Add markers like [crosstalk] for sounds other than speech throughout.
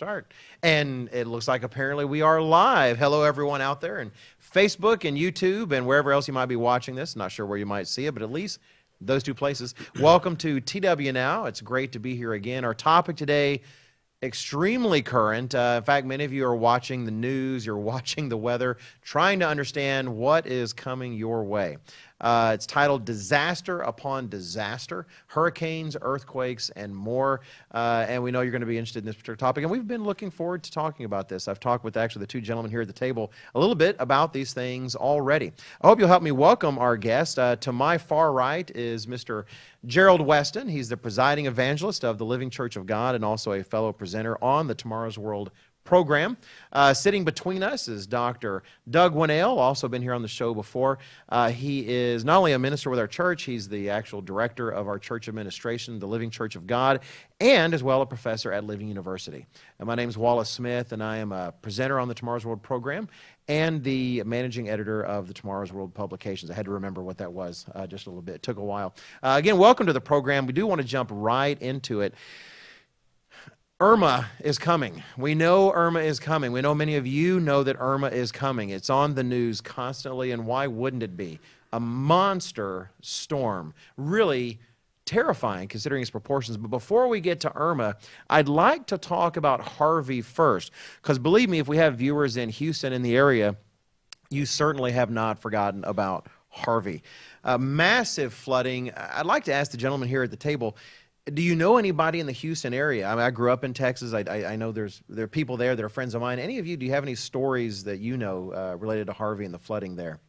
start. And it looks like apparently we are live. Hello, everyone out there and Facebook and YouTube and wherever else you might be watching this. Not sure where you might see it, but at least those two places. Welcome to TW Now. It's great to be here again. Our topic today extremely current. Uh, in fact, many of you are watching the news, you're [laughs] watching the weather, trying to understand what is coming your way. Uh, it's titled Disaster Upon Disaster Hurricanes, Earthquakes, and More. Uh, and we know you're going to be interested in this particular topic. And we've been looking forward to talking about this. I've talked with actually the two gentlemen here at the table a little bit about these things already. I hope you'll help me welcome our guest. Uh, to my far right is Mr. Gerald Weston. He's the presiding evangelist of the Living Church of God and also a fellow presenter on the Tomorrow's World program. Uh, sitting between us is Dr. Doug Winnail, also been here on the show before. Uh, he is not only a minister with our church, he's the actual director of our church administration, the Living Church of God, and as well a professor at Living University. And my name is Wallace Smith, and I am a presenter on the Tomorrow's World program and the managing editor of the Tomorrow's World publications. I had to remember what that was uh, just a little bit. It took a while. Uh, again, welcome to the program. We do want to jump right into it. Irma is coming. We know Irma is coming. We know many of you know that Irma is coming. It's on the news constantly, and why wouldn't it be? A monster storm. Really terrifying considering its proportions. But before we get to Irma, I'd like to talk about Harvey first. Because believe me, if we have viewers in Houston in the area, you certainly have not forgotten about Harvey. Uh, massive flooding. I'd like to ask the gentleman here at the table do you know anybody in the Houston area? I, mean, I grew up in Texas. I, I, I, know there's there are people there that are friends of mine. Any of you? Do you have any stories that you know uh, related to Harvey and the flooding there?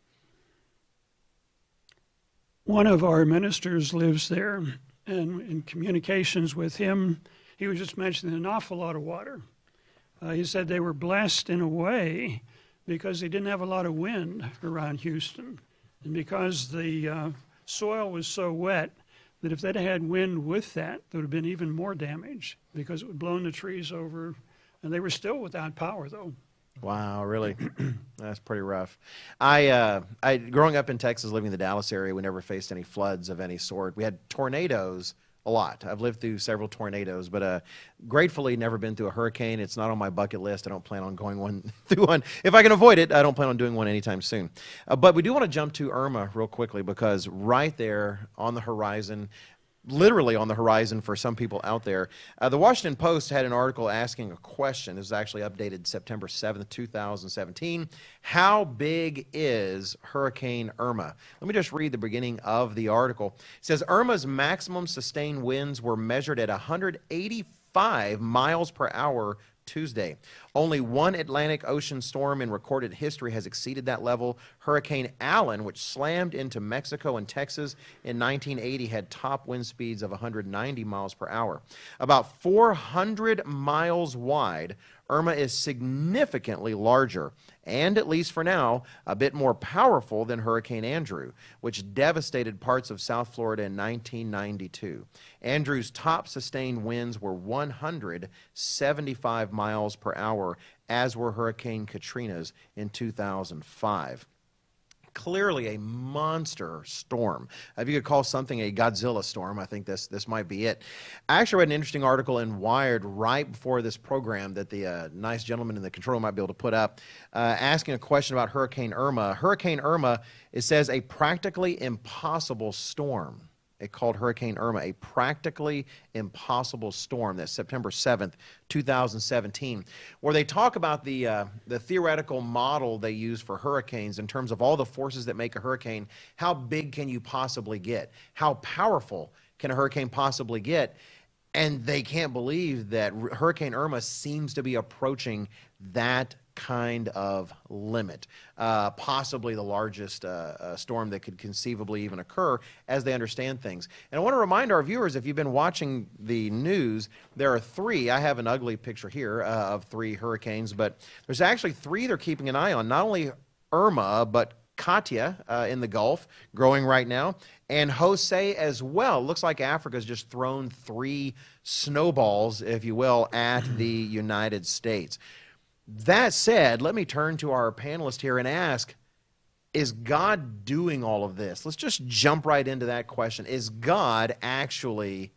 One of our ministers lives there, and in communications with him, he was just mentioning an awful lot of water. Uh, he said they were blessed in a way because they didn't have a lot of wind around Houston, and because the uh, soil was so wet that if they'd had wind with that, there would have been even more damage because it would have blown the trees over, and they were still without power though. Wow, really? [clears throat] That's pretty rough. I, uh, I, growing up in Texas, living in the Dallas area, we never faced any floods of any sort. We had tornadoes a lot. I've lived through several tornadoes, but uh, gratefully never been through a hurricane. It's not on my bucket list. I don't plan on going one [laughs] through one. If I can avoid it, I don't plan on doing one anytime soon. Uh, but we do want to jump to Irma real quickly because right there on the horizon, literally on the horizon for some people out there. Uh, the Washington Post had an article asking a question. This was actually updated September 7th, 2017. How big is Hurricane Irma? Let me just read the beginning of the article. It says Irma's maximum sustained winds were measured at 185 miles per hour Tuesday. Only one Atlantic Ocean storm in recorded history has exceeded that level. Hurricane Allen, which slammed into Mexico and Texas in 1980, had top wind speeds of 190 miles per hour. About 400 miles wide, Irma is significantly larger and, at least for now, a bit more powerful than Hurricane Andrew, which devastated parts of South Florida in 1992. Andrew's top sustained winds were 175 miles per hour, as were Hurricane Katrina's in 2005 clearly a monster storm. If you could call something a Godzilla storm, I think this this might be it. I actually read an interesting article in Wired right before this program that the uh, nice gentleman in the control might be able to put up, uh, asking a question about Hurricane Irma. Hurricane Irma, it says a practically impossible storm it called Hurricane Irma a practically impossible storm. That's September 7th, 2017, where they talk about the, uh, the theoretical model they use for hurricanes in terms of all the forces that make a hurricane. How big can you possibly get? How powerful can a hurricane possibly get? And they can't believe that Hurricane Irma seems to be approaching that kind of limit, uh, possibly the largest uh, uh, storm that could conceivably even occur as they understand things. And I want to remind our viewers if you've been watching the news, there are three. I have an ugly picture here uh, of three hurricanes, but there's actually three they're keeping an eye on. Not only Irma, but Katia uh, in the Gulf, growing right now, and Jose as well. Looks like Africa's just thrown three snowballs, if you will, at the United States. That said, let me turn to our panelist here and ask Is God doing all of this? Let's just jump right into that question. Is God actually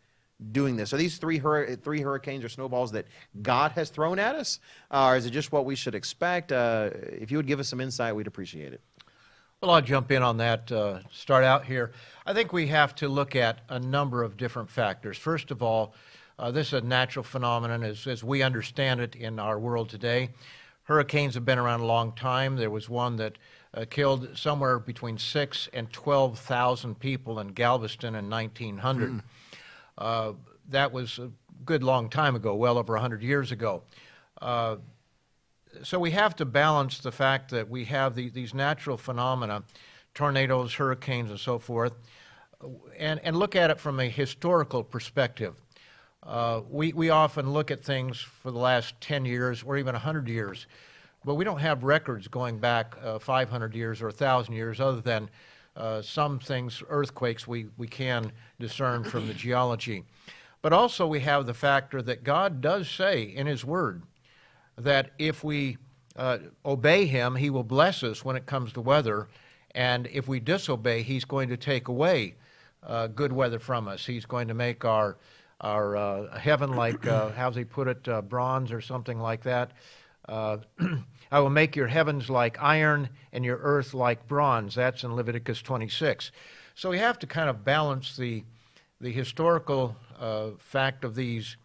doing this? Are these three, hur- three hurricanes or snowballs that God has thrown at us? Uh, or is it just what we should expect? Uh, if you would give us some insight, we'd appreciate it. Well, I'll jump in on that, uh, start out here. I think we have to look at a number of different factors. First of all, uh, this is a natural phenomenon as, as we understand it in our world today. Hurricanes have been around a long time. There was one that uh, killed somewhere between six and 12,000 people in Galveston in 1900. Uh, that was a good long time ago, well over 100 years ago. Uh, so we have to balance the fact that we have the, these natural phenomena, tornadoes, hurricanes, and so forth, and, and look at it from a historical perspective. Uh, we, we often look at things for the last 10 years or even 100 years, but we don't have records going back uh, 500 years or 1,000 years other than uh, some things, earthquakes, we, we can discern from the geology. But also we have the factor that God does say in His Word that if we uh, obey him, he will bless us when it comes to weather. And if we disobey, he's going to take away uh, good weather from us. He's going to make our, our uh, heaven like, uh, how's he put it, uh, bronze or something like that. Uh, [clears throat] I will make your heavens like iron and your earth like bronze. That's in Leviticus 26. So we have to kind of balance the, the historical fact of these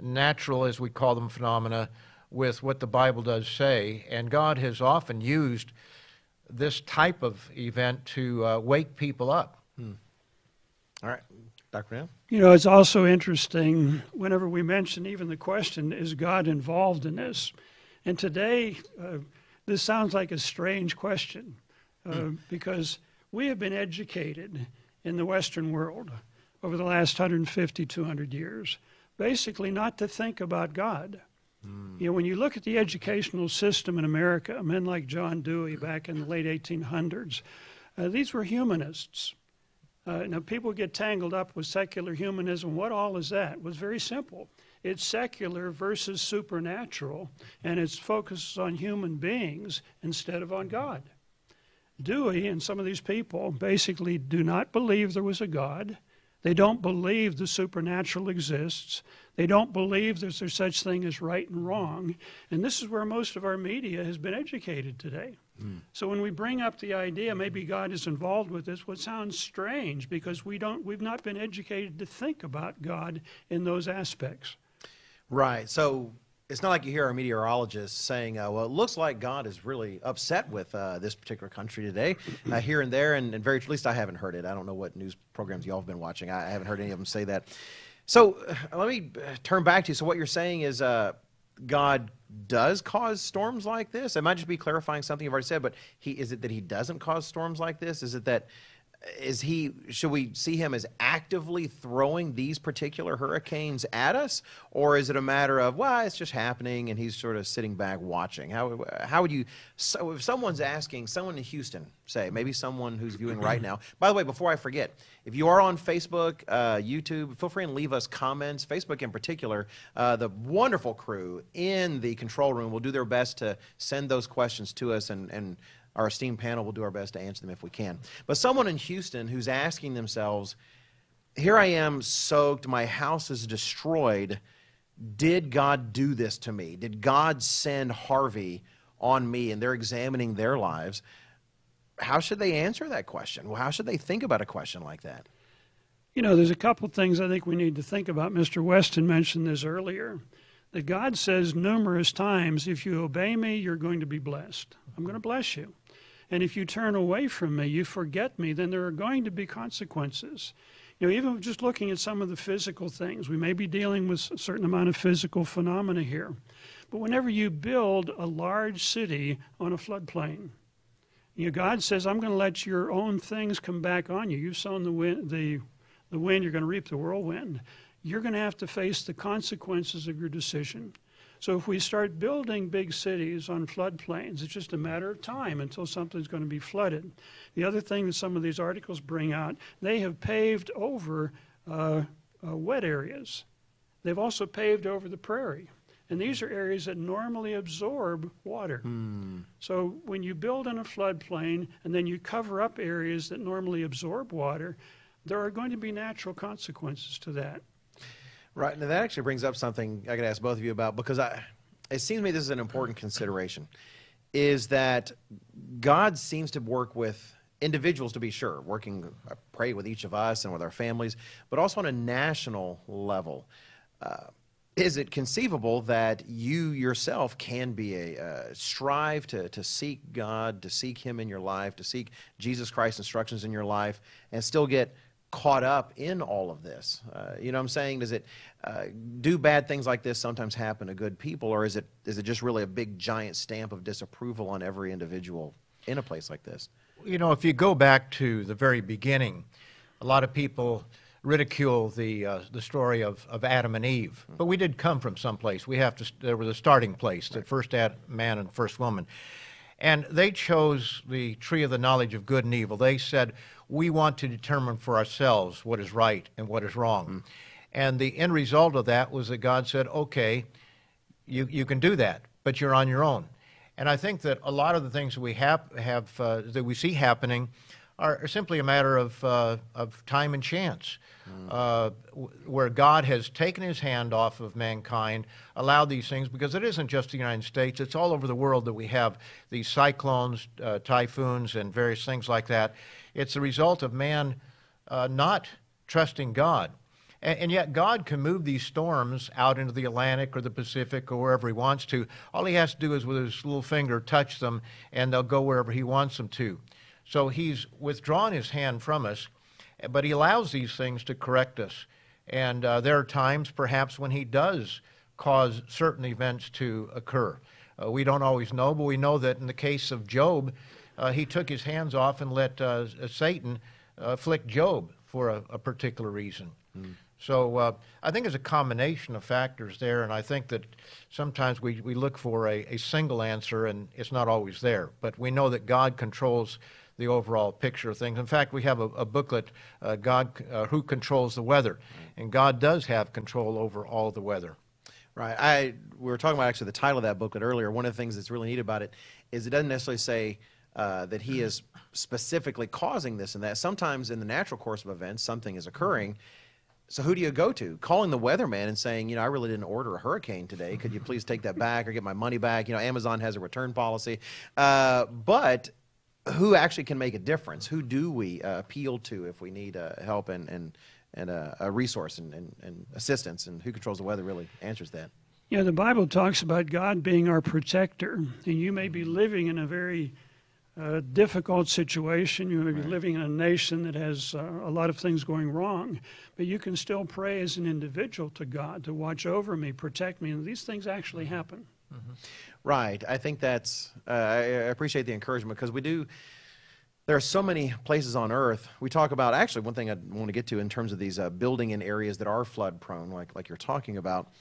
natural, as we call them, phenomena with what the Bible does say. And God has often used this type of event to uh, wake people up. All right, Dr. Brown? You know, it's also interesting whenever we mention even the question, is God involved in this? And today, uh, this sounds like a strange question uh, because we have been educated in the Western world over the last 150, 200 years, basically not to think about God. You know, when you look at the educational system in America, men like John Dewey back in the late 1800s, uh, these were humanists. Uh, now, people get tangled up with secular humanism. What all is that? It was very simple. It's secular versus supernatural, and its focus on human beings instead of on God. Dewey and some of these people basically do not believe there was a God. They don't believe the supernatural exists. They don't believe there's, there's such thing as right and wrong. And this is where most of our media has been educated today. So when we bring up the idea maybe God is involved with this, what sounds strange because we don't we've not been educated to think about God in those aspects. Right. So it's not like you hear our meteorologist saying, uh, well, it looks like God is really upset with uh, this particular country today, uh, here and there, and, and, very, at least I haven't heard it. I don't know what news programs y'all have been watching. I, I haven't heard any of them say that. So uh, let me uh, turn back to you. So what you're saying is uh, God does cause storms like this? I might just be clarifying something you've already said, but he, is it that he doesn't cause storms like this? Is it that is he should we see him as actively throwing these particular hurricanes at us? Or is it a matter of well it's just happening and he's sort of sitting back watching? How how would you so if someone's asking someone in Houston say maybe someone who's viewing right now. [clears throat] By the way before I forget if you are on Facebook uh, YouTube feel free and leave us comments. Facebook in particular uh, the wonderful crew in the control room will do their best to send those questions to us and and our esteemed panel will do our best to answer them if we can. But someone in Houston who's asking themselves, here I am soaked, my house is destroyed. Did God do this to me? Did God send Harvey on me? And they're examining their lives. How should they answer that question? Well, how should they think about a question like that? You know, there's a couple things I think we need to think about. Mr. Weston mentioned this earlier that God says numerous times, if you obey me, you're going to be blessed. I'm going to bless you. And if you turn away from me, you forget me, then there are going to be consequences. You know, even just looking at some of the physical things, we may be dealing with a certain amount of physical phenomena here. But whenever you build a large city on a floodplain, you know, God says, I'm going to let your own things come back on you. You've sown the wind, the, the wind, you're going to reap the whirlwind. You're going to have to face the consequences of your decision. So if we start building big cities on floodplains, it's just a matter of time until something's going to be flooded. The other thing that some of these articles bring out, they have paved over uh, uh, wet areas. They've also paved over the prairie. And these are areas that normally absorb water. Hmm. So when you build in a floodplain and then you cover up areas that normally absorb water, there are going to be natural consequences to that. Right. Now that actually brings up something I could ask both of you about because I, it seems to me this is an important consideration, is that God seems to work with individuals to be sure, working, I pray with each of us and with our families, but also on a national level. Uh, is it conceivable that you yourself can be a strive to, to seek God, to seek Him in your life, to seek Jesus Christ's instructions in your life, and still get caught up in all of this? Uh, you know what I'm saying? Does it uh, do bad things like this sometimes happen to good people, or is it is it just really a big giant stamp of disapproval on every individual in a place like this? You know, if you go back to the very beginning, a lot of people ridicule the uh, the story of, of Adam and Eve, but we did come from someplace. We have to. There was a starting place, the first Ad, man and first woman, and they chose the tree of the knowledge of good and evil. They said we want to determine for ourselves what is right and what is wrong, and the end result of that was that God said, "Okay, you you can do that, but you're on your own." And I think that a lot of the things that we have, have uh, that we see happening are, simply a matter of, uh, of time and chance, uh, w- where God has taken his hand off of mankind, allowed these things, because it isn't just the United States, it's all over the world that we have these cyclones, uh, typhoons, and various things like that. It's the result of man uh, not trusting God. And, and yet, God can move these storms out into the Atlantic or the Pacific or wherever He wants to. All He has to do is with His little finger touch them, and they'll go wherever He wants them to. So He's withdrawn His hand from us, but He allows these things to correct us. And uh, there are times, perhaps, when He does cause certain events to occur. Uh, we don't always know, but we know that in the case of Job, uh, he took his hands off and let uh, Satan afflict Job for a, a particular reason. So uh, I think there's a combination of factors there, and I think that sometimes we, we look for a, a single answer, and it's not always there. But we know that God controls the overall picture of things. In fact, we have a, a booklet, uh, God uh, Who Controls the Weather, and God does have control over all the weather. Right. I we were talking about actually the title of that booklet earlier. One of the things that's really neat about it is it doesn't necessarily say uh, that he is specifically causing this and that. Sometimes in the natural course of events, something is occurring. So who do you go to? Calling the weatherman and saying, you know, I really didn't order a hurricane today. Could you please take that back or get my money back? You know, Amazon has a return policy. Uh, but who actually can make a difference? Who do we uh, appeal to if we need uh, help and, and, and uh, a resource and, and, and assistance? And who controls the weather really answers that. Yeah, the Bible talks about God being our protector, and you may be living in a very uh, difficult situation. You may be living in a nation that has uh, a lot of things going wrong, but you can still pray as an individual to God to watch over me, protect me, and these things actually happen. Right. I think that's, uh, I appreciate the encouragement because we do, there are so many places on earth. We talk about, actually, one thing I want to get to in terms of these uh, building in areas that are flood prone, like, like you're talking about.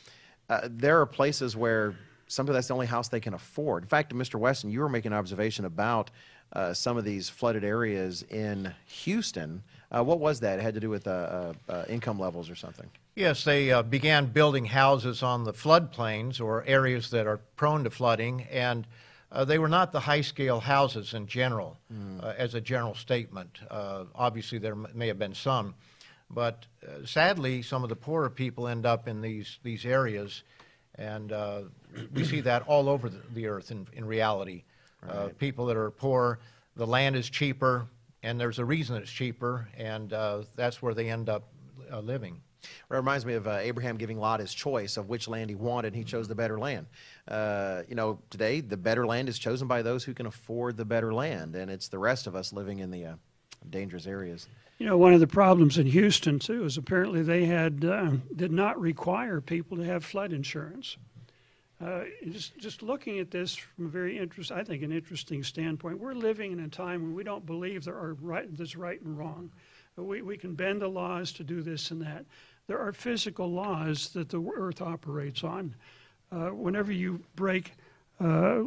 Uh, there are places where sometimes that's the only house they can afford. In fact, Mr. Weston, you were making an observation about uh, some of these flooded areas in Houston. Uh, what was that? It had to do with uh, uh, uh, income levels or something. Yes, they uh, began building houses on the floodplains or areas that are prone to flooding, and uh, they were not the high scale houses in general, uh, as a general statement. Uh, obviously, there m- may have been some, but uh, sadly, some of the poorer people end up in these, these areas, and uh, we see that all over the, the earth in, in reality. Uh, people that are poor, the land is cheaper, and there's a reason it's cheaper, and uh, that's where they end up uh, living. It reminds me of uh, Abraham giving Lot his choice of which land he wanted, and he chose the better land. Uh, you know, today the better land is chosen by those who can afford the better land, and it's the rest of us living in the uh, dangerous areas. You know, one of the problems in Houston too is apparently they had uh, did not require people to have flood insurance. Uh, just just looking at this from a very interest, I think an interesting standpoint. We're living in a time when we don't believe there are right there's right and wrong. We we can bend the laws to do this and that. There are physical laws that the earth operates on. Uh, whenever you break uh,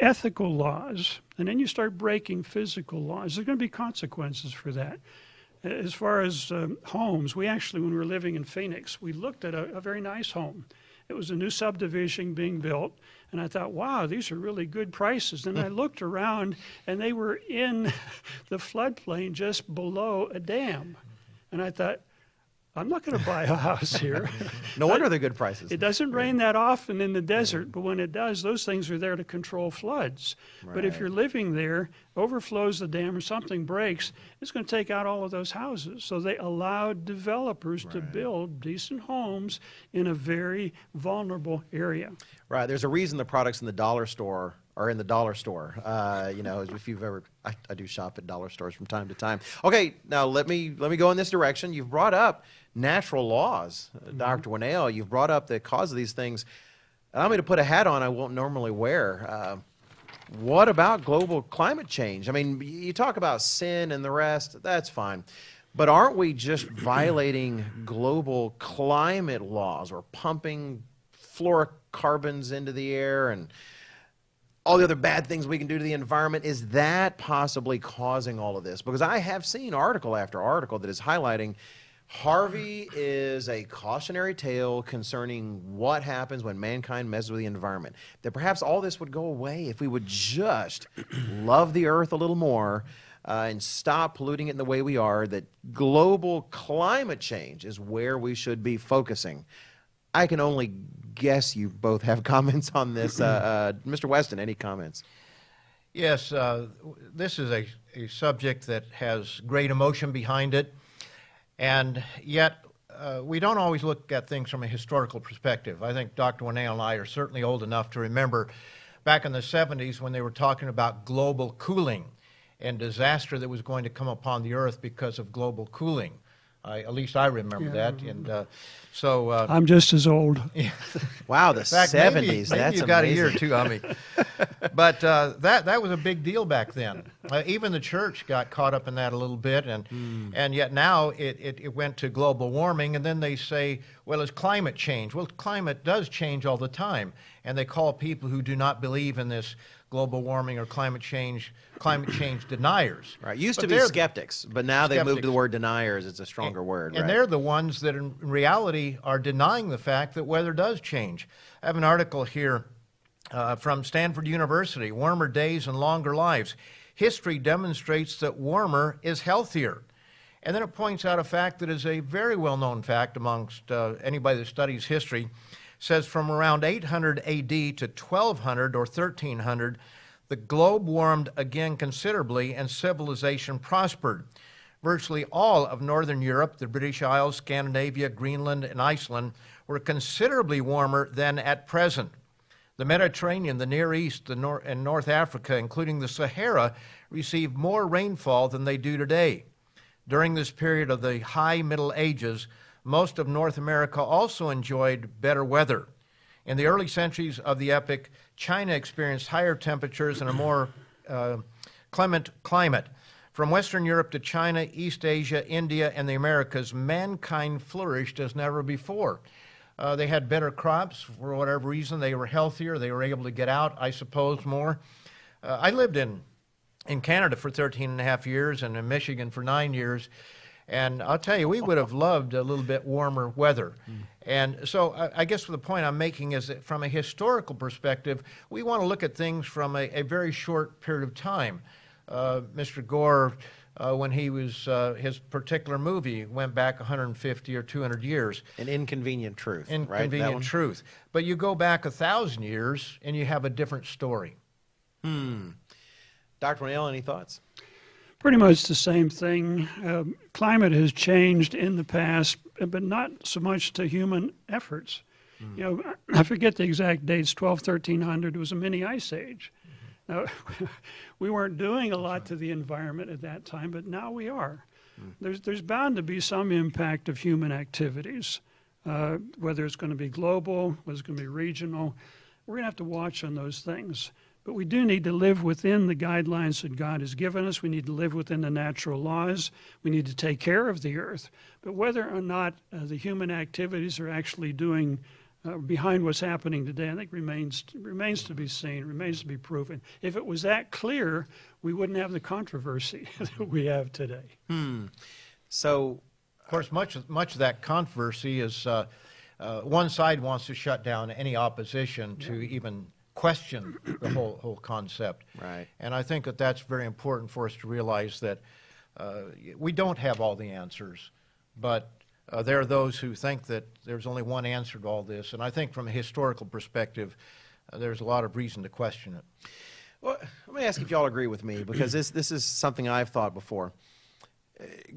ethical laws and then you start breaking physical laws, there's going to be consequences for that. As far as um, homes, we actually, when we were living in Phoenix, we looked at a, a very nice home. It was a new subdivision being built, and I thought, wow, these are really good prices. and I [laughs] looked around, and they were in [laughs] the floodplain just below a dam. And I thought, I'm not going to buy a house here. [laughs] No wonder they're good prices. It doesn't rain that often in the desert, but when it does, those things are there to control floods. But if you're living there, overflows the dam or something breaks, it's going to take out all of those houses. So they allowed developers to build decent homes in a very vulnerable area. Right. There's a reason the products in the dollar store are in the dollar store. Uh, you know, if you've ever, I, I do shop at dollar stores from time to time. Okay, now let me let me go in this direction. You've brought up natural laws, uh, Dr. Winnail. You've brought up the cause of these things. Allow me to put a hat on I won't normally wear. Uh, what about global climate change? I mean, you talk about sin and the rest, that's fine. But aren't we just violating global climate laws? We're pumping fluorocarbons into the air and all the other bad things we can do to the environment. Is that possibly causing all of this? Because I have seen article after article that is highlighting Harvey is a cautionary tale concerning what happens when mankind messes with the environment. That perhaps all this would go away if we would just love the earth a little more uh, and stop polluting it in the way we are. That global climate change is where we should be focusing. I can only guess you both have [laughs] comments on this. Uh, uh, Mr. Weston, any comments? Yes, uh, this is a, a subject that has great emotion behind it, and yet uh, we don't always look at things from a historical perspective. I think Dr. Winnail and I are certainly old enough to remember back in the 70s when they were talking about global cooling and disaster that was going to come upon the earth because of global cooling. I, at least I remember Yeah, that, and uh, so. Uh, I'm just as old. [laughs] Wow, the fact, 70s. Maybe, maybe That's you got a year or amazing. two on me. [laughs] but uh, that that was a big deal back then. Uh, even the church got caught up in that a little bit, and Hmm. and yet now it, it, it went to global warming, and then they say, well, it's climate change. Well, climate does change all the time, and they call people who do not believe in this global warming or climate change climate change deniers. Right. Used But to be skeptics, but now they moved to the word deniers. It's a stronger word. And right? they're the ones that in reality are denying the fact that weather does change. I have an article here uh, from Stanford University Warmer Days and Longer Lives. History demonstrates that warmer is healthier. And then it points out a fact that is a very well known fact amongst uh, anybody that studies history. Says from around 800 AD to 1200 or 1300, the globe warmed again considerably and civilization prospered. Virtually all of Northern Europe, the British Isles, Scandinavia, Greenland, and Iceland were considerably warmer than at present. The Mediterranean, the Near East, the Nor- and North Africa, including the Sahara, received more rainfall than they do today. During this period of the high Middle Ages, most of North America also enjoyed better weather. In the early centuries of the epoch, China experienced higher temperatures and a more uh, clement climate. From Western Europe to China, East Asia, India, and the Americas, mankind flourished as never before. Uh, they had better crops for whatever reason. They were healthier. They were able to get out, I suppose, more. Uh, I lived in, in Canada for 13 and a half years and in Michigan for nine years. And I'll tell you, we would have loved a little bit warmer weather. And so I, I guess the point I'm making is that from a historical perspective, we want to look at things from a, a very short period of time. Uh, Mr. Gore, uh, when he was, uh, his particular movie went back 150 or 200 years. An inconvenient truth. Inconvenient one? truth. But you go back a thousand years and you have a different story. Hmm. Dr. Winnail, any thoughts? Pretty much the same thing. Um, climate has changed in the past, but not so much to human efforts. You know, I forget the exact dates. 12, 1300 was a mini ice age. Now, [laughs] we weren't doing a lot to the environment at that time, but now we are. There's, there's bound to be some impact of human activities, uh, whether it's going to be global, whether it's going to be regional. We're going to have to watch on those things. But we do need to live within the guidelines that God has given us. We need to live within the natural laws. We need to take care of the earth. But whether or not uh, the human activities are actually doing uh, behind what's happening today, I think remains remains to be seen, remains to be proven. If it was that clear, we wouldn't have the controversy [laughs] that we have today. Hmm. So, Of course, much, much of that controversy is uh, uh, one side wants to shut down any opposition to even question the whole, [clears throat] whole concept. Right. And I think that that's very important for us to realize that uh, we don't have all the answers, but uh, there are those who think that there's only one answer to all this, and I think from a historical perspective, uh, there's a lot of reason to question it. Well, let me ask if y'all agree with me because this this is something I've thought before.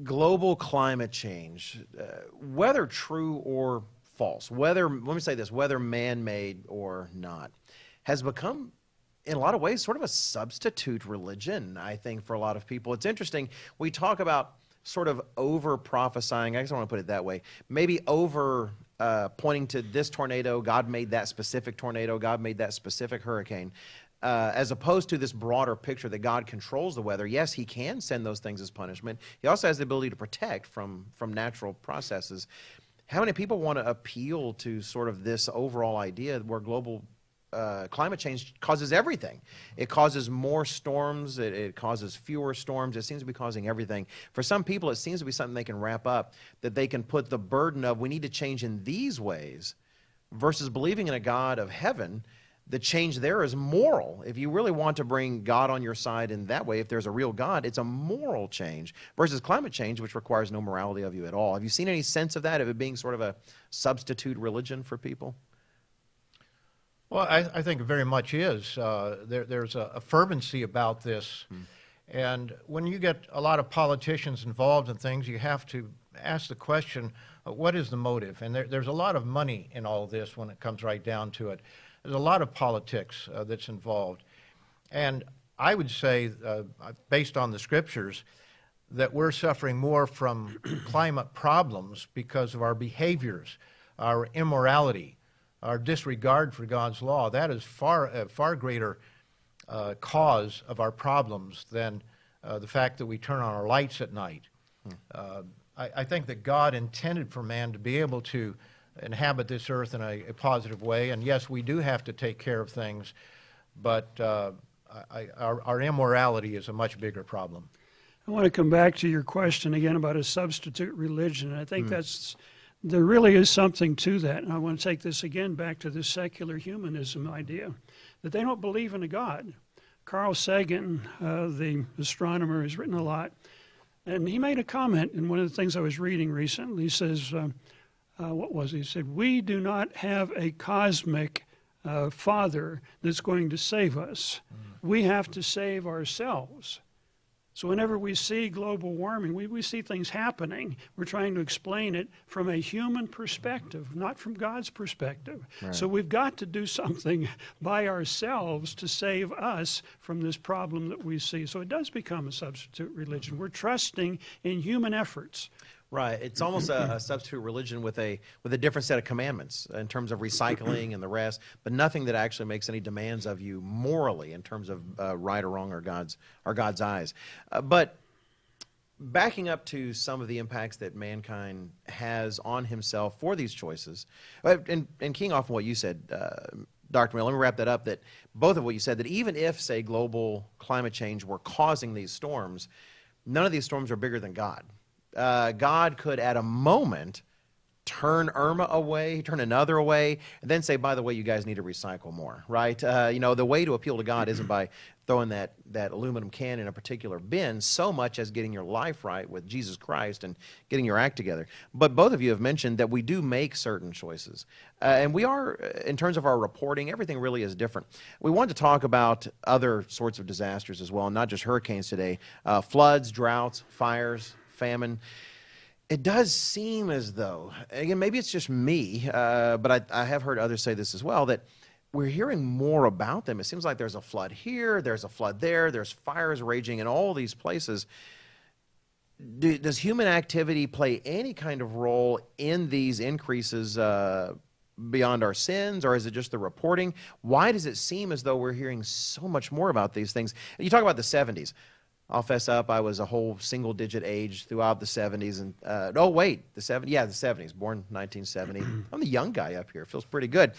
Global climate change, uh, whether true or false, whether let me say this, whether man-made or not, has become in a lot of ways sort of a substitute religion. I think for a lot of people, it's interesting. We talk about sort of over prophesying. I I want to put it that way. Maybe over uh, pointing to this tornado. God made that specific tornado. God made that specific hurricane uh, as opposed to this broader picture that God controls the weather. Yes, He can send those things as punishment. He also has the ability to protect from from natural processes. How many people want to appeal to sort of this overall idea where global uh, climate change causes everything. It causes more storms. It, it, causes fewer storms. It seems to be causing everything. For some people, it seems to be something they can wrap up that they can put the burden of we need to change in these ways versus believing in a God of heaven the change there is moral. If you really want to bring God on your side in that way, if there's a real God, it's a moral change versus climate change, which requires no morality of you at all. Have you seen any sense of that, of it being sort of a substitute religion for people? Well, I, I think it very much is. Uh, there, there's a, a, fervency about this. Hmm. And when you get a lot of politicians involved in things, you have to ask the question uh, what is the motive? And there, there's a lot of money in all this when it comes right down to it. There's a lot of politics uh, that's involved. And I would say, uh, based on the scriptures, that we're suffering more from [clears throat] climate problems because of our behaviors, our immorality, our disregard for God's law. That is far, a far greater uh, cause of our problems than uh, the fact that we turn on our lights at night. Hmm. Uh, I, I, think that God intended for man to be able to inhabit this earth in a, a, positive way. And yes, we do have to take care of things, but uh, I, our, our, immorality is a much bigger problem. I want to come back to your question again about a substitute religion. I think mm. that's there really is something to that. And I want to take this again back to the secular humanism idea that they don't believe in a God. Carl Sagan, uh, the astronomer, has written a lot. And he made a comment in one of the things I was reading recently. He says, uh, uh, what was it? He said, We do not have a cosmic uh, father that's going to save us. Mm. We have to save ourselves. So, whenever we see global warming, we, we see things happening. We're trying to explain it from a human perspective, not from God's perspective. Right. So, we've got to do [laughs] something by ourselves to save us from this problem that we see. So, it does become a substitute religion. We're trusting in human efforts Right. It's almost a, a, substitute religion with a with a different set of commandments in terms of recycling and the rest, but nothing that actually makes any demands of you morally in terms of uh, right or wrong or God's or God's eyes. Uh, but backing up to some of the impacts that mankind has on himself for these choices, uh, and, and keying off on what you said, uh, Dr. Mill, let me wrap that up. That both of what you said, that even if, say, global climate change were causing these storms, none of these storms are bigger than God uh, God could, at a moment, turn Irma away, turn another away, and then say, by the way, you guys need to recycle more, right? Uh, you know, the way to appeal to God isn't by throwing that, that aluminum can in a particular bin so much as getting your life right with Jesus Christ and getting your act together. But both of you have mentioned that we do make certain choices. Uh, and we are, in terms of our reporting, everything really is different. We want to talk about other sorts of disasters as well, not just hurricanes today uh, floods, droughts, fires, famine. It does seem as though, again, maybe it's just me, uh, but I, I have heard others say this as well, that we're hearing more about them. It seems like there's a flood here, there's a flood there, there's fires raging in all these places. Do, does human activity play any kind of role in these increases uh, beyond our sins, or is it just the reporting? Why does it seem as though we're hearing so much more about these things? You talk about the 70s. I'll fess up, I was a whole single digit age throughout the 70s. And, uh, oh, wait, the 70s? Yeah, the 70s, born 1970. [clears throat] I'm the young guy up here. Feels pretty good.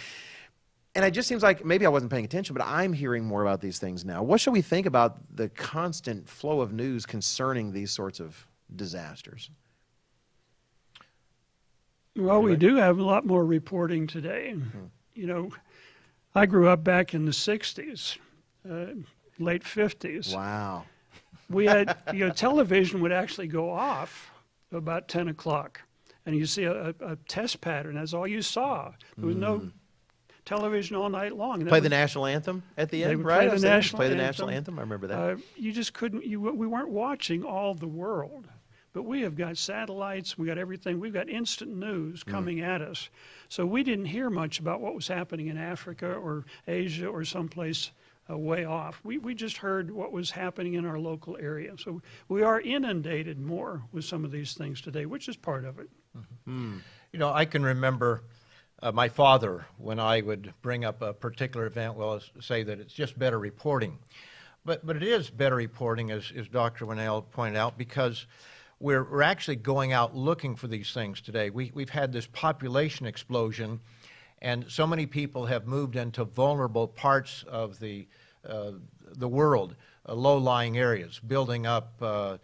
And it just seems like maybe I wasn't paying attention, but I'm hearing more about these things now. What should we think about the constant flow of news concerning these sorts of disasters? Well, we do have a lot more reporting today. Mm-hmm. You know, I grew up back in the 60s, uh, late 50s. Wow we had, you know, television would actually go off about 10 o'clock. and you see a, a, test pattern. That's all you saw. There was no television all night long. Mm. Play the national anthem at the end, right? play the national play the anthem. national anthem. I remember that. Uh, you just couldn't. You we weren't watching all the world, but we have got satellites. We got everything. We've got instant news Mm. coming at us. So we didn't hear much about what was happening in Africa or Asia or someplace uh, way off. We we just heard what was happening in our local area. So we are inundated more with some of these things today, which is part of it. You know, I can remember uh, my father when I would bring up a particular event, well, say that it's just better reporting. But, but it is better reporting, as, as Dr. Winnail pointed out, because we're, we're actually going out looking for these things today. We, we've had this population explosion, and so many people have moved into vulnerable parts of the, uh, the world, uh, low-lying areas, building up uh,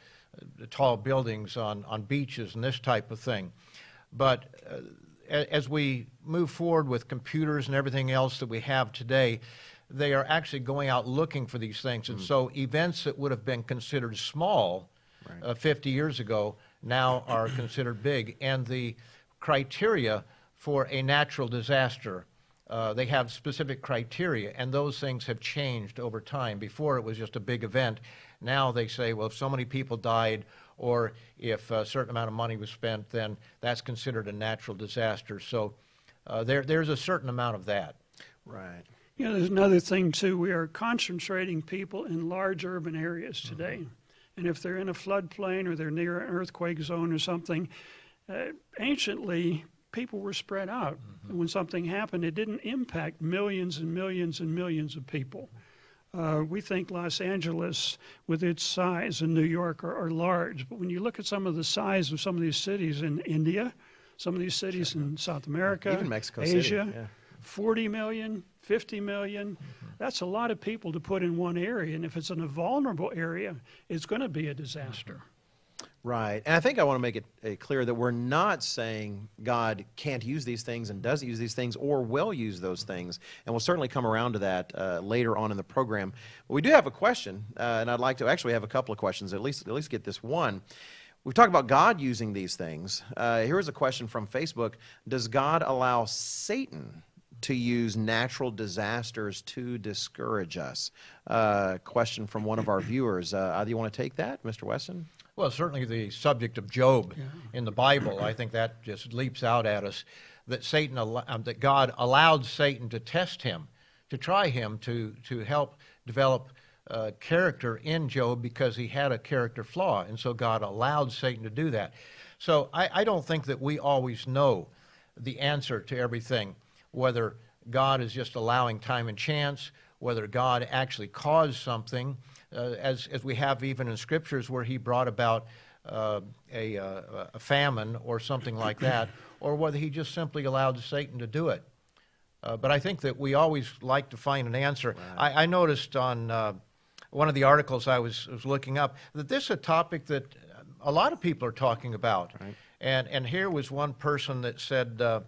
tall buildings on, on beaches and this type of thing. But uh, as we move forward with computers and everything else that we have today, they are actually going out looking for these things. And so events that would have been considered small uh, 50 years ago now are considered big. And the criteria for a natural disaster, uh, they have specific criteria, and those things have changed over time. Before it was just a big event. Now they say, well, if so many people died or if a certain amount of money was spent, then that's considered a natural disaster. So uh, there, there's a certain amount of that. right. You know, there's another thing too. We are concentrating people in large urban areas today, and if they're in a floodplain or they're near an earthquake zone or something, uh, anciently people were spread out. And when something happened, it didn't impact millions and millions and millions of people. Uh, we think Los Angeles, with its size, and New York are, are large, but when you look at some of the size of some of these cities in India, some of these cities in South America, Even Mexico City, Asia, yeah. 40 million, 50 million. That's a lot of people to put in one area. And if it's in a vulnerable area, it's going to be a disaster. Right. And I think I want to make it uh, clear that we're not saying God can't use these things and doesn't use these things or will use those things. And we'll certainly come around to that uh, later on in the program. But we do have a question, uh, and I'd like to actually have a couple of questions, at least, at least get this one. We've talked about God using these things. Uh, here's a question from Facebook Does God allow Satan to use natural disasters to discourage us? Uh, question from one of our viewers. Uh, either you want to take that, Mr. Weston? Well, certainly the subject of Job in the Bible, I think that just leaps out at us that Satan, um, that God allowed Satan to test him, to try him, to to help develop uh, character in Job because he had a character flaw, and so God allowed Satan to do that. So I, I don't think that we always know the answer to everything, whether God is just allowing time and chance, whether God actually caused something, as, as we have even in scriptures where he brought about uh, a, uh, a famine or something like that, [coughs] or whether he just simply allowed Satan to do it. Uh, but I think that we always like to find an answer. I, I noticed on uh, one of the articles I was, was looking up that this is a topic that a lot of people are talking about. And, and here was one person that said, uh,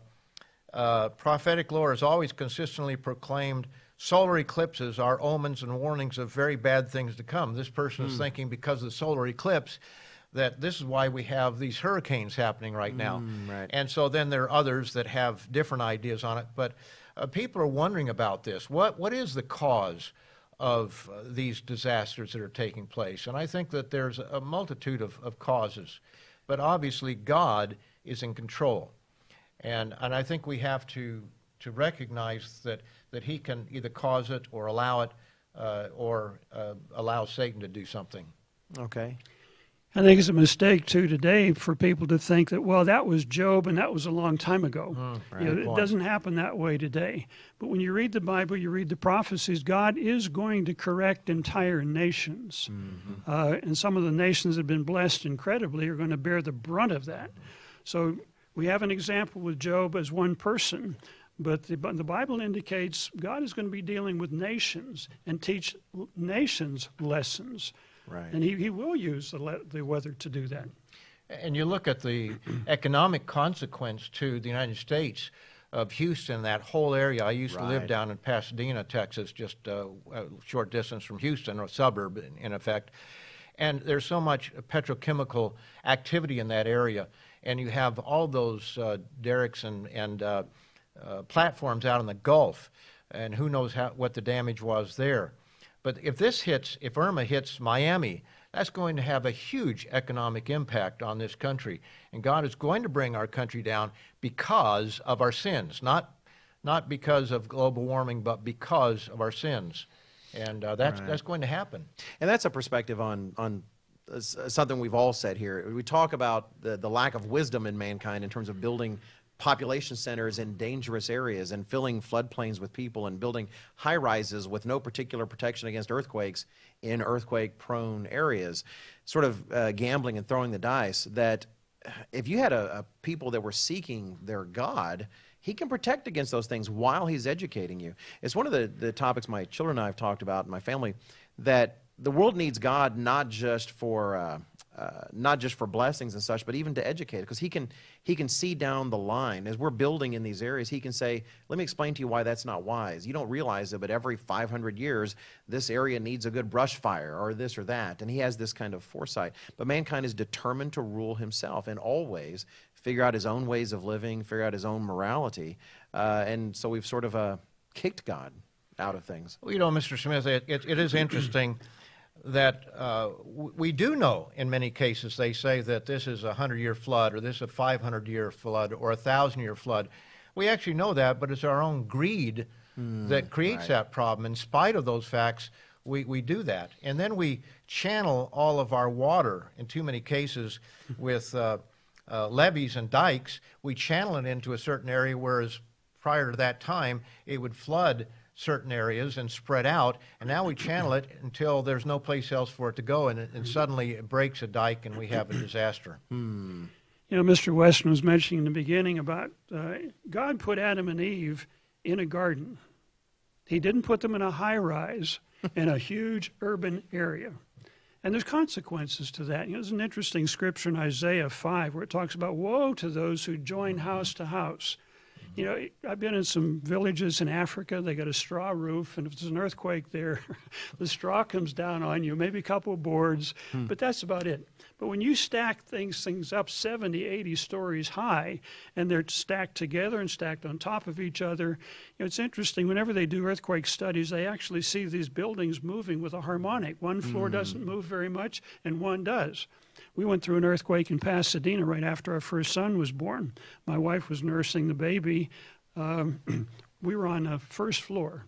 uh, prophetic lore has always consistently proclaimed solar eclipses are omens and warnings of very bad things to come. This person is thinking because of the solar eclipse that this is why we have these hurricanes happening right now. right. And so then there are others that have different ideas on it. But uh, people are wondering about this. What, what is the cause of uh, these disasters that are taking place? And I think that there's a multitude of, of causes. But obviously, God is in control. And, and I think we have to, to recognize that, that He can either cause it or allow it uh, or uh, allow Satan to do something. Okay. I think it's a mistake too today for people to think that well that was Job and that was a long time ago. You know, it doesn't happen that way today. But when you read the Bible, you read the prophecies. God is going to correct entire nations, uh, and some of the nations that have been blessed incredibly are going to bear the brunt of that. So we have an example with Job as one person. But the, the Bible indicates God is going to be dealing with nations and teach nations lessons. Right. And he, he will use the, le- the weather to do that. And you look at the [clears throat] economic consequence to the United States of Houston, that whole area. I used to live down in Pasadena, Texas, just uh, a short distance from Houston, or a suburb in, in effect. And there's so much petrochemical activity in that area. And you have all those uh, derricks and, and uh, uh, platforms out in the Gulf. And who knows how, what the damage was there. But if this hits, if Irma hits Miami, that's going to have a huge economic impact on this country. And God is going to bring our country down because of our sins, not, not because of global warming, but because of our sins. And uh, that's, that's going to happen. And that's a perspective on, on uh, something we've all said here. We talk about the, the lack of wisdom in mankind in terms of building population centers in dangerous areas and filling floodplains with people and building high rises with no particular protection against earthquakes in earthquake prone areas. Sort of uh, gambling and throwing the dice that if you had a, a people that were seeking their God, he can protect against those things while he's educating you. It's one of the, the topics my children and I have talked about in my family that the world needs God not just for uh, uh, not just for blessings and such, but even to educate. Because he can he can see down the line as we're building in these areas. He can say, "Let me explain to you why that's not wise. You don't realize it, but every 500 years, this area needs a good brush fire or this or that." And he has this kind of foresight. But mankind is determined to rule himself and always figure out his own ways of living, figure out his own morality, uh, and so we've sort of uh, kicked God out of things. Well, you know, Mr. Smith, it, it, it is interesting that uh, we do know in many cases they say that this is a 100 year flood or this is a 500 year flood or a 1,000 year flood. We actually know that, but it's our own greed that creates right. that problem. In spite of those facts, we, we do that. And then we channel all of our water, in too many cases, [laughs] with uh, uh, levees and dikes. We channel it into a certain area, whereas prior to that time, it would flood certain areas and spread out. And now we channel it until there's no place else for it to go, and, and suddenly it breaks a dike and we have a disaster. [clears throat] You know, Mr. Weston was mentioning in the beginning about uh, God put Adam and Eve in a garden. He didn't put them in a high rise in a huge urban area. And there's consequences to that. You know, there's an interesting scripture in Isaiah 5 where it talks about woe to those who join house to house. You know, I've been in some villages in Africa. They got a straw roof, and if there's an earthquake there, [laughs] the straw comes down on you, maybe a couple of boards, hmm. but that's about it. But when you stack things things up 70, 80 stories high, and they're stacked together and stacked on top of each other, you know, it's interesting. Whenever they do earthquake studies, they actually see these buildings moving with a harmonic. One floor hmm. doesn't move very much, and one does. We went through an earthquake in Pasadena right after our first son was born. My wife was nursing the baby. Um, [clears throat] we were on the first floor.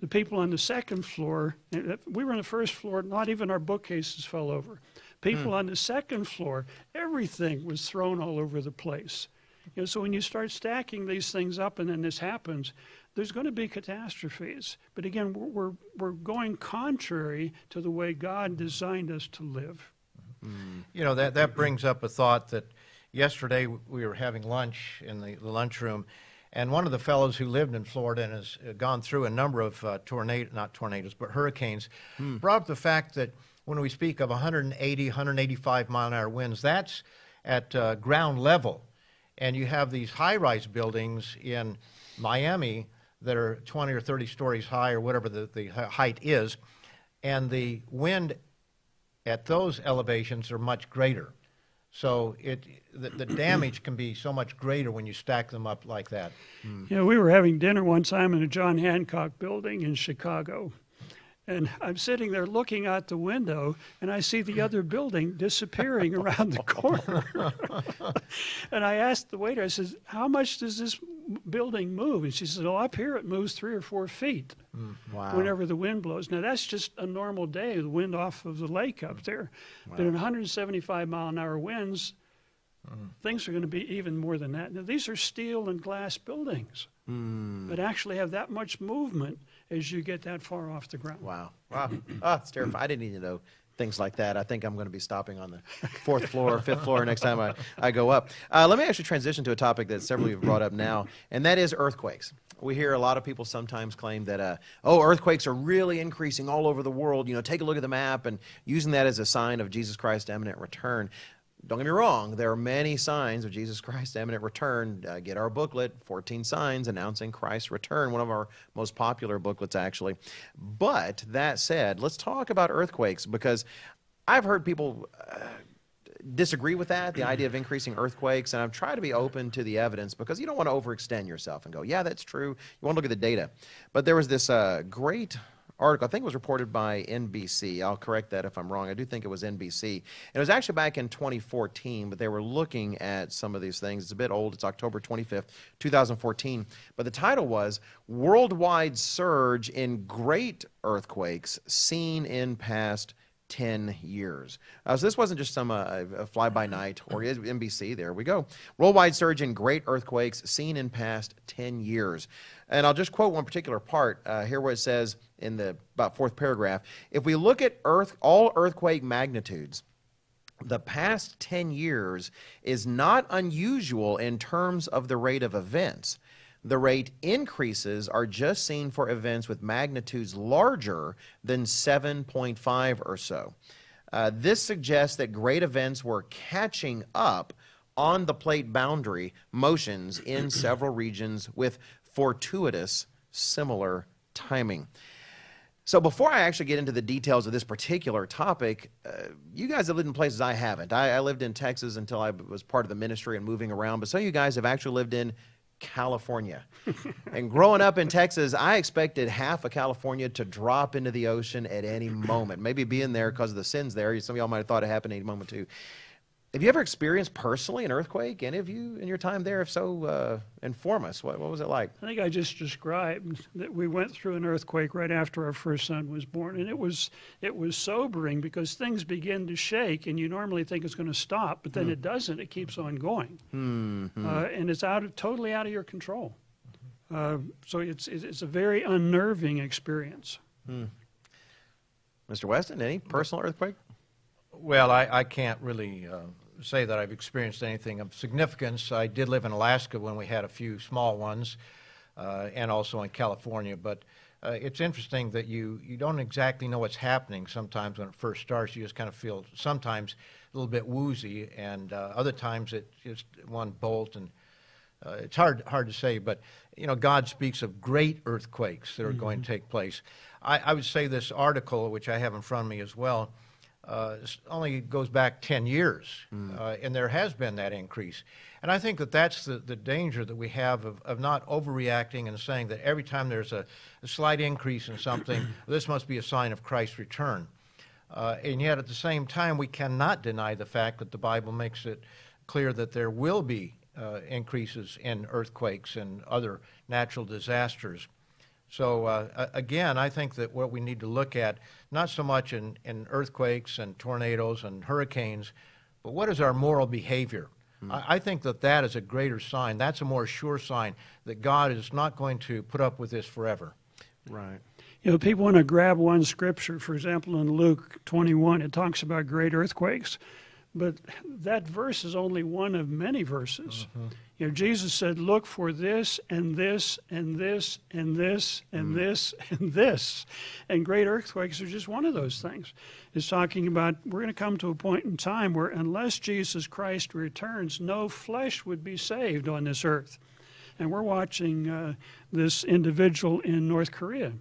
The people on the second floor, uh, we were on the first floor, not even our bookcases fell over. People on the second floor, everything was thrown all over the place. You know, so when you start stacking these things up and then this happens, there's going to be catastrophes. But again, we're, we're going contrary to the way God designed us to live. You know, that, that brings up a thought that yesterday we were having lunch in the, the lunchroom, and one of the fellows who lived in Florida and has gone through a number of uh, tornado, not tornadoes, but hurricanes, brought up the fact that when we speak of 180, 185 mile an hour winds, that's at uh, ground level. And you have these high rise buildings in Miami that are 20 or 30 stories high, or whatever the, the height is, and the wind at those elevations are much greater. So it, the, the [clears throat] damage can be so much greater when you stack them up like that. Hmm. You know, we were having dinner one time in a John Hancock building in Chicago. And I'm sitting there looking out the window, and I see the other building disappearing around the corner. [laughs] and I asked the waiter, I says, How much does this building move? And she says, Oh, up here it moves three or four feet mm, Wow. whenever the wind blows. Now, that's just a normal day, the wind off of the lake up mm, there. But in 175 mile an hour winds, mm. things are going to be even more than that. Now, these are steel and glass buildings, but actually have that much movement as you get that far off the ground. Wow. Wow. Oh, it's terrifying. I didn't even know things like that. I think I'm going to be stopping on the fourth floor or fifth floor next time I, I go up. Uh, let me actually transition to a topic that several of you have brought up now, and that is earthquakes. We hear a lot of people sometimes claim that, uh, oh, earthquakes are really increasing all over the world. You know, take a look at the map and using that as a sign of Jesus Christ's imminent return. Don't get me wrong, there are many signs of Jesus Christ's imminent return. Uh, get our booklet, 14 Signs Announcing Christ's Return, one of our most popular booklets, actually. But that said, let's talk about earthquakes because I've heard people uh, disagree with that, the idea of increasing earthquakes, and I've tried to be open to the evidence because you don't want to overextend yourself and go, yeah, that's true. You want to look at the data. But there was this uh, great article, I think it was reported by NBC. I'll correct that if I'm wrong. I do think it was NBC. And it was actually back in 2014, but they were looking at some of these things. It's a bit old. It's October 25th, 2014. But the title was Worldwide Surge in Great Earthquakes Seen in Past 10 years. Uh, so this wasn't just some uh, fly by night or NBC. There we go. Worldwide surge in great earthquakes seen in past 10 years. And I'll just quote one particular part uh, here where it says in the about fourth paragraph if we look at earth all earthquake magnitudes, the past 10 years is not unusual in terms of the rate of events. The rate increases are just seen for events with magnitudes larger than 7.5 or so. Uh, this suggests that great events were catching up on the plate boundary motions in [clears throat] several regions with fortuitous similar timing. So before I actually get into the details of this particular topic, uh, you guys have lived in places I haven't. I, I, lived in Texas until I was part of the ministry and moving around, but some of you guys have actually lived in California. [laughs] and growing up in Texas, I expected half of California to drop into the ocean at any moment. Maybe being there because of the sins there. Some of y'all might have thought it happened any moment too. Have you ever experienced personally an earthquake? Any of you in your time there? If so, uh, inform us. What, what was it like? I think I just described that we went through an earthquake right after our first son was born, and it was it was sobering because things begin to shake, and you normally think it's going to stop, but then mm. it doesn't. It keeps on going, mm-hmm. uh, and it's out of totally out of your control. Uh, so it's it's a very unnerving experience. Mm. Mr. Weston, any personal earthquake? Well, I, I can't really uh, say that I've experienced anything of significance. I did live in Alaska when we had a few small ones, uh, and also in California. But uh, it's interesting that you, you don't exactly know what's happening sometimes when it first starts. You just kind of feel sometimes a little bit woozy, and uh, other times it just one bolt, and uh, it's hard hard to say. But you know, God speaks of great earthquakes that are mm-hmm. going to take place. I, I would say this article, which I have in front of me as well uh, only goes back 10 years, mm. uh, and there has been that increase. And I think that that's the, the danger that we have of, of not overreacting and saying that every time there's a, a slight increase in something, [clears throat] this must be a sign of Christ's return. Uh, and yet, at the same time, we cannot deny the fact that the Bible makes it clear that there will be uh, increases in earthquakes and other natural disasters. So uh, again, I think that what we need to look at, not so much in, in earthquakes and tornadoes and hurricanes, but what is our moral behavior? Mm-hmm. I, I, think that that is a greater sign. That's a more sure sign that God is not going to put up with this forever. Right. You know, people want to grab one scripture. For example, in Luke 21, it talks about great earthquakes. But that verse is only one of many verses. Mm-hmm. You know, Jesus said, Look for this and this and this and this and mm. this and this. And great earthquakes are just one of those things. It's talking about we're going to come to a point in time where, unless Jesus Christ returns, no flesh would be saved on this earth. And we're watching uh, this individual in North Korea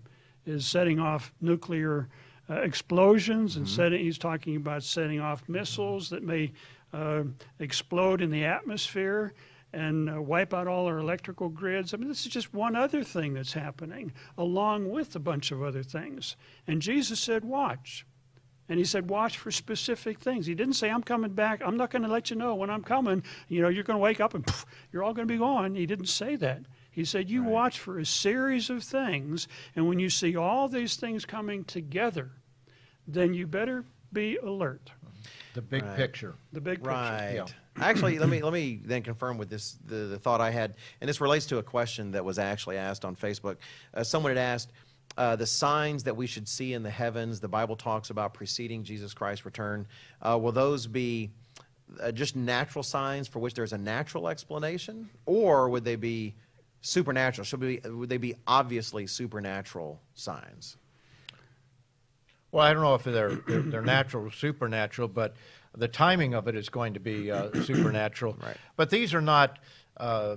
is setting off nuclear uh, explosions and mm-hmm. setting, he's talking about setting off missiles that may uh, explode in the atmosphere and uh, wipe out all our electrical grids. I mean, this is just one other thing that's happening, along with a bunch of other things. And Jesus said, Watch. And he said, Watch for specific things. He didn't say, I'm coming back. I'm not going to let you know when I'm coming. You know, you're going to wake up and poof, you're all going to be gone. He didn't say that. He said, You right. watch for a series of things, and when you see all these things coming together, then you better be alert. The big right. picture. The big picture. Right. Yeah. [clears throat] actually, let me let me then confirm with this the, the thought I had, and this relates to a question that was actually asked on Facebook. Uh, someone had asked. Uh, the signs that we should see in the heavens, the Bible talks about preceding Jesus Christ's return. Uh, will those be uh, just natural signs for which there's a natural explanation, or would they be supernatural? Should be, would they be obviously supernatural signs? Well, I don't know if they're, they're, they're natural or supernatural, but the timing of it is going to be uh, supernatural. Right. But these are not uh,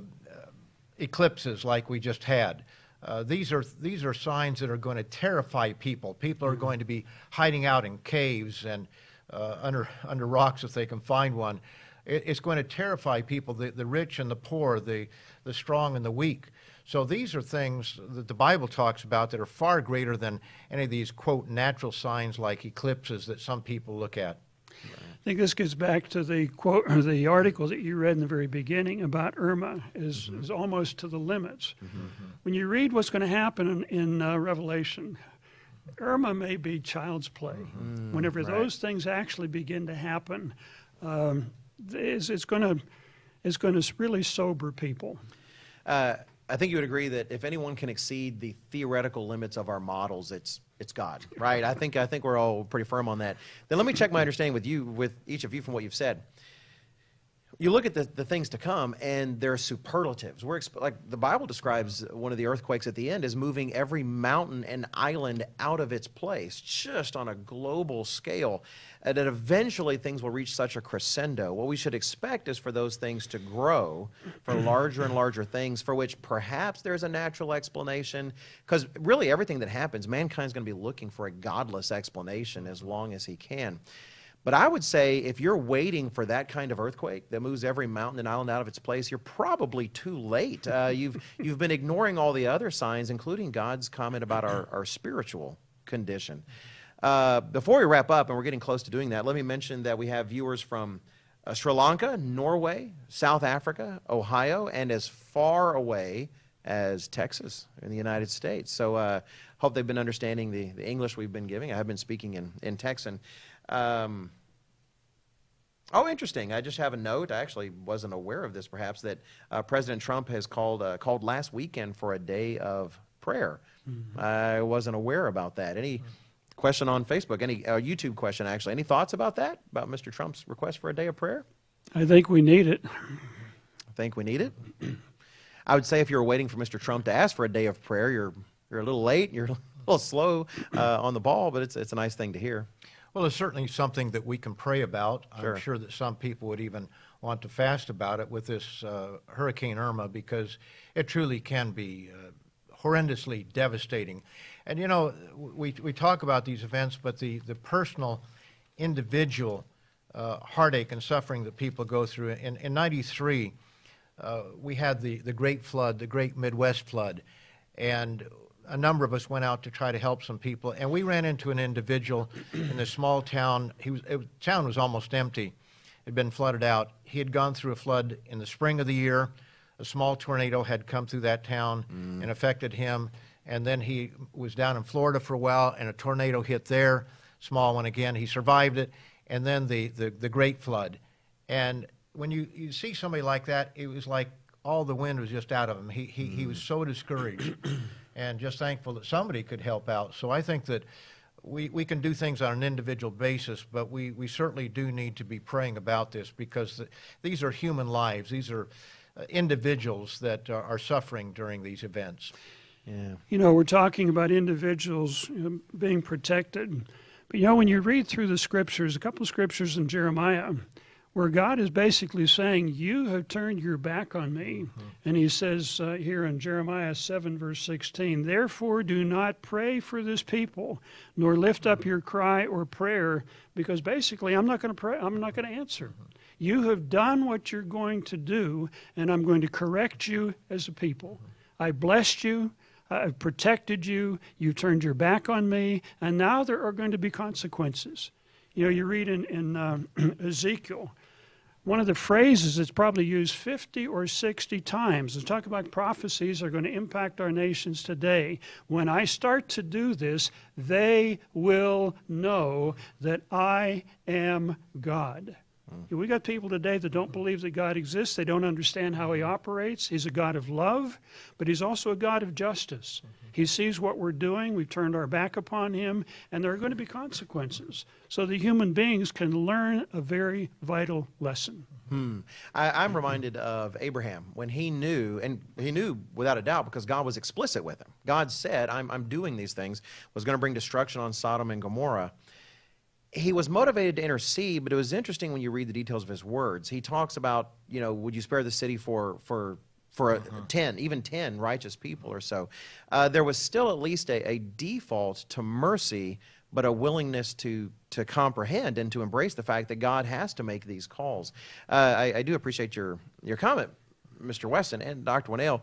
eclipses like we just had. Uh, these are these are signs that are going to terrify people. People are going to be hiding out in caves and uh, under, under rocks if they can find one. It, it's going to terrify people, the, the rich and the poor, the, the strong and the weak. So these are things that the Bible talks about that are far greater than any of these, quote, natural signs like eclipses that some people look at. I think this gets back to the quote, or the article that you read in the very beginning about Irma is, is almost to the limits. When you read what's going to happen in, in uh, Revelation, Irma may be child's play. Whenever those things actually begin to happen, um, it's, it's going to it's going to really sober people. Uh, I think you would agree that if anyone can exceed the theoretical limits of our models, it's it's God, right? I think I think we're all pretty firm on that. Then let me check my understanding with you, with each of you, from what you've said. You look at the, the things to come, and they're superlatives. We're like the Bible describes one of the earthquakes at the end as moving every mountain and island out of its place, just on a global scale. And that eventually things will reach such a crescendo. What we should expect is for those things to grow, for larger and larger things, for which perhaps there's a natural explanation. Because really, everything that happens, mankind's going to be looking for a godless explanation as long as he can. But I would say if you're waiting for that kind of earthquake that moves every mountain and island out of its place, you're probably too late. Uh, [laughs] you've, you've been ignoring all the other signs, including God's comment about our, our spiritual condition. Uh, before we wrap up, and we're getting close to doing that, let me mention that we have viewers from uh, Sri Lanka, Norway, South Africa, Ohio, and as far away as Texas in the United States. So uh, hope they've been understanding the, the English we've been giving. I have been speaking in, in Texan. Um, oh, interesting. I just have a note. I actually wasn't aware of this, perhaps, that uh, President Trump has called, uh, called last weekend for a day of prayer. I wasn't aware about that. Any question on Facebook? Any uh, YouTube question, actually? Any thoughts about that? About Mr. Trump's request for a day of prayer? I think we need it. I think we need it. I would say if you're waiting for Mr. Trump to ask for a day of prayer, you're, you're a little late, you're [laughs] a little slow uh, on the ball, but it's, it's a nice thing to hear. Well, it's certainly something that we can pray about. Sure. I'm sure that some people would even want to fast about it with this uh, Hurricane Irma because it truly can be uh, horrendously devastating. And you know, we, we talk about these events, but the, the personal, individual uh, heartache and suffering that people go through. In, in 93, uh, we had the, the Great Flood, the Great Midwest Flood, and a number of us went out to try to help some people, and we ran into an individual in this small town. He was, it, town was almost empty. It had been flooded out. He had gone through a flood in the spring of the year. A small tornado had come through that town mm. and affected him. And then he was down in Florida for a while, and a tornado hit there, small one again. He survived it, and then the, the, the great flood. And when you, you see somebody like that, it was like all the wind was just out of him. He, he, he was mm. so discouraged and just thankful that somebody could help out. So I think that we, we can do things on an individual basis, but we, we certainly do need to be praying about this because the, these are human lives. These are uh, individuals that are, are suffering during these events. Yeah. You know, we're talking about individuals you know, being protected. But you know, when you read through the scriptures, a couple of scriptures in Jeremiah, where God is basically saying, You have turned your back on me. And he says uh, here in Jeremiah 7, verse 16, Therefore do not pray for this people, nor lift up your cry or prayer, because basically I'm not going to pray, I'm not going to answer. You have done what you're going to do, and I'm going to correct you as a people. I blessed you. I've protected you. You turned your back on me, and now there are going to be consequences. You know, you read in, in uh, [clears throat] Ezekiel, one of the phrases that's probably used 50 or 60 times is talk about prophecies are going to impact our nations today. When I start to do this, they will know that I am God. Mm-hmm. We got people today that don't believe that God exists. They don't understand how He mm-hmm. operates. He's a God of love, but He's also a God of justice. Mm-hmm. He sees what we're doing. We've turned our back upon Him, and there are going to be consequences. So the human beings can learn a very vital lesson. Hmm. I, I'm reminded of Abraham when he knew, and he knew without a doubt because God was explicit with him. God said, I'm, I'm doing these things, was going to bring destruction on Sodom and Gomorrah. He was motivated to intercede, but it was interesting when you read the details of his words. He talks about, you know, would you spare the city for, for, for a, 10, even 10 righteous people or so? Uh, there was still at least a, a default to mercy but a willingness to to comprehend and to embrace the fact that God has to make these calls. Uh, I, I do appreciate your your comment, Mr. Weston and Dr. Winnail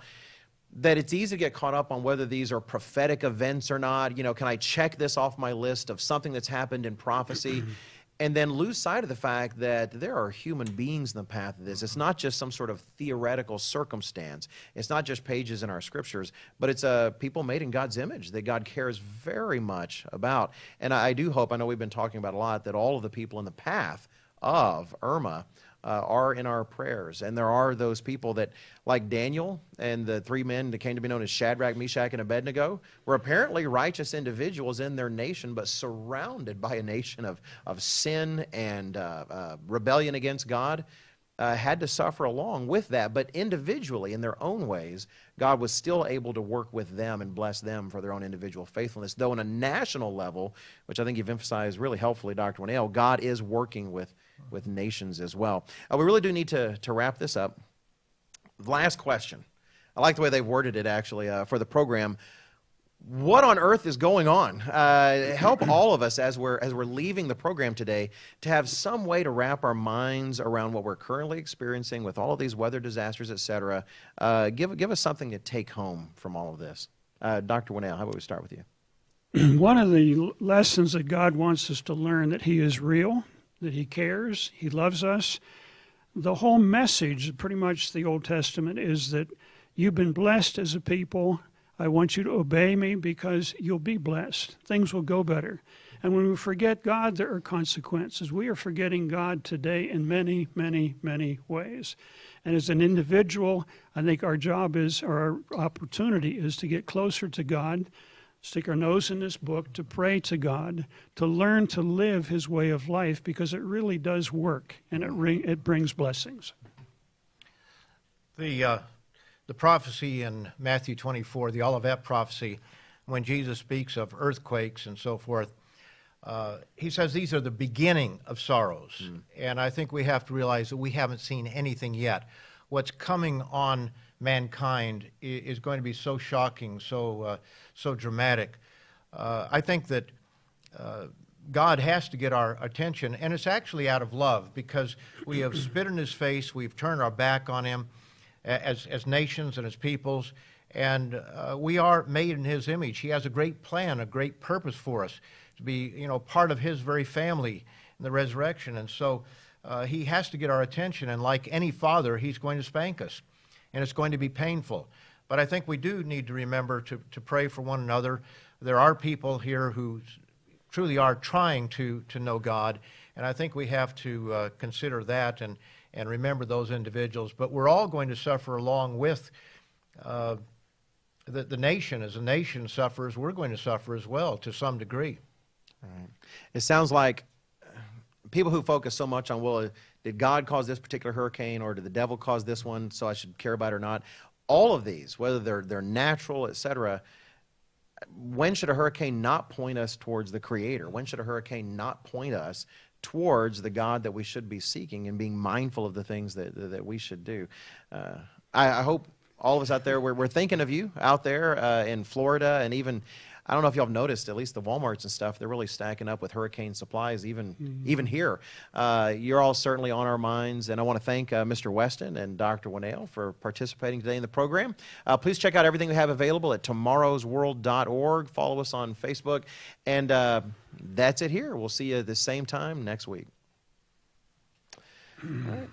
that it's easy to get caught up on whether these are prophetic events or not. You know, can I check this off my list of something that's happened in prophecy? [clears throat] and then lose sight of the fact that there are human beings in the path of this. It's not just some sort of theoretical circumstance. It's not just pages in our scriptures, but it's a people made in God's image that God cares very much about. And I do hope, I know we've been talking about a lot, that all of the people in the path of Irma uh, are in our prayers. And there are those people that, like Daniel and the three men that came to be known as Shadrach, Meshach, and Abednego, were apparently righteous individuals in their nation, but surrounded by a nation of, of sin and uh, uh, rebellion against God. Uh, had to suffer along with that, but individually, in their own ways, God was still able to work with them and bless them for their own individual faithfulness. Though, on a national level, which I think you've emphasized really helpfully, Dr. Winnail, God is working with with nations as well. Uh, we really do need to, to wrap this up. Last question. I like the way they've worded it actually uh, for the program. What on earth is going on? Uh, help [clears throat] all of us as we're as we're leaving the program today to have some way to wrap our minds around what we're currently experiencing with all of these weather disasters, et cetera. Uh, give give us something to take home from all of this. Uh, Dr. Winnail, how about we start with you? [clears throat] One of the lessons that God wants us to learn that He is real, that He cares, He loves us. The whole message, pretty much the Old Testament, is that you've been blessed as a people. I want you to obey me because you'll be blessed. Things will go better. And when we forget God, there are consequences. We are forgetting God today in many, many, many ways. And as an individual, I think our job is, or our opportunity is to get closer to God, stick our nose in this book, to pray to God, to learn to live His way of life because it really does work and it, ring, it brings blessings. The, uh, the prophecy in Matthew 24, the Olivet prophecy, when Jesus speaks of earthquakes and so forth, uh, he says these are the beginning of sorrows. Mm. And I think we have to realize that we haven't seen anything yet. What's coming on mankind is going to be so shocking, so, uh, so dramatic. Uh, I think that uh, God has to get our attention, and it's actually out of love because we have [clears throat] spit in his face, we've turned our back on him as, as nations and as peoples, and uh, we are made in his image. He has a great plan, a great purpose for us to be you know, part of his very family in the resurrection. And so uh, he has to get our attention, and like any father, he's going to spank us and it's going to be painful. But I think we do need to remember to, to pray for one another. There are people here who truly are trying to, to know God, and I think we have to uh, consider that and, and remember those individuals. But we're all going to suffer along with uh, the, the nation. As a nation suffers, we're going to suffer as well to some degree. It sounds like people who focus so much on, well, did God cause this particular hurricane or did the devil cause this one so I should care about it or not? All of these, whether they're, they're natural, et cetera, when should a hurricane not point us towards the Creator? When should a hurricane not point us towards the God that we should be seeking and being mindful of the things that, that we should do? Uh, I, I, hope all of us out there, we're, we're thinking of you out there uh, in Florida and even I don't know if y'all have noticed, at least the WalMarts and stuff, they're really stacking up with hurricane supplies, even mm-hmm. even here. Uh, you're all certainly on our minds, and I want to thank uh, Mr. Weston and Dr. Winnail for participating today in the program. Uh, please check out everything we have available at tomorrowsworld.org. Follow us on Facebook, and uh, that's it here. We'll see you at the same time next week. All right.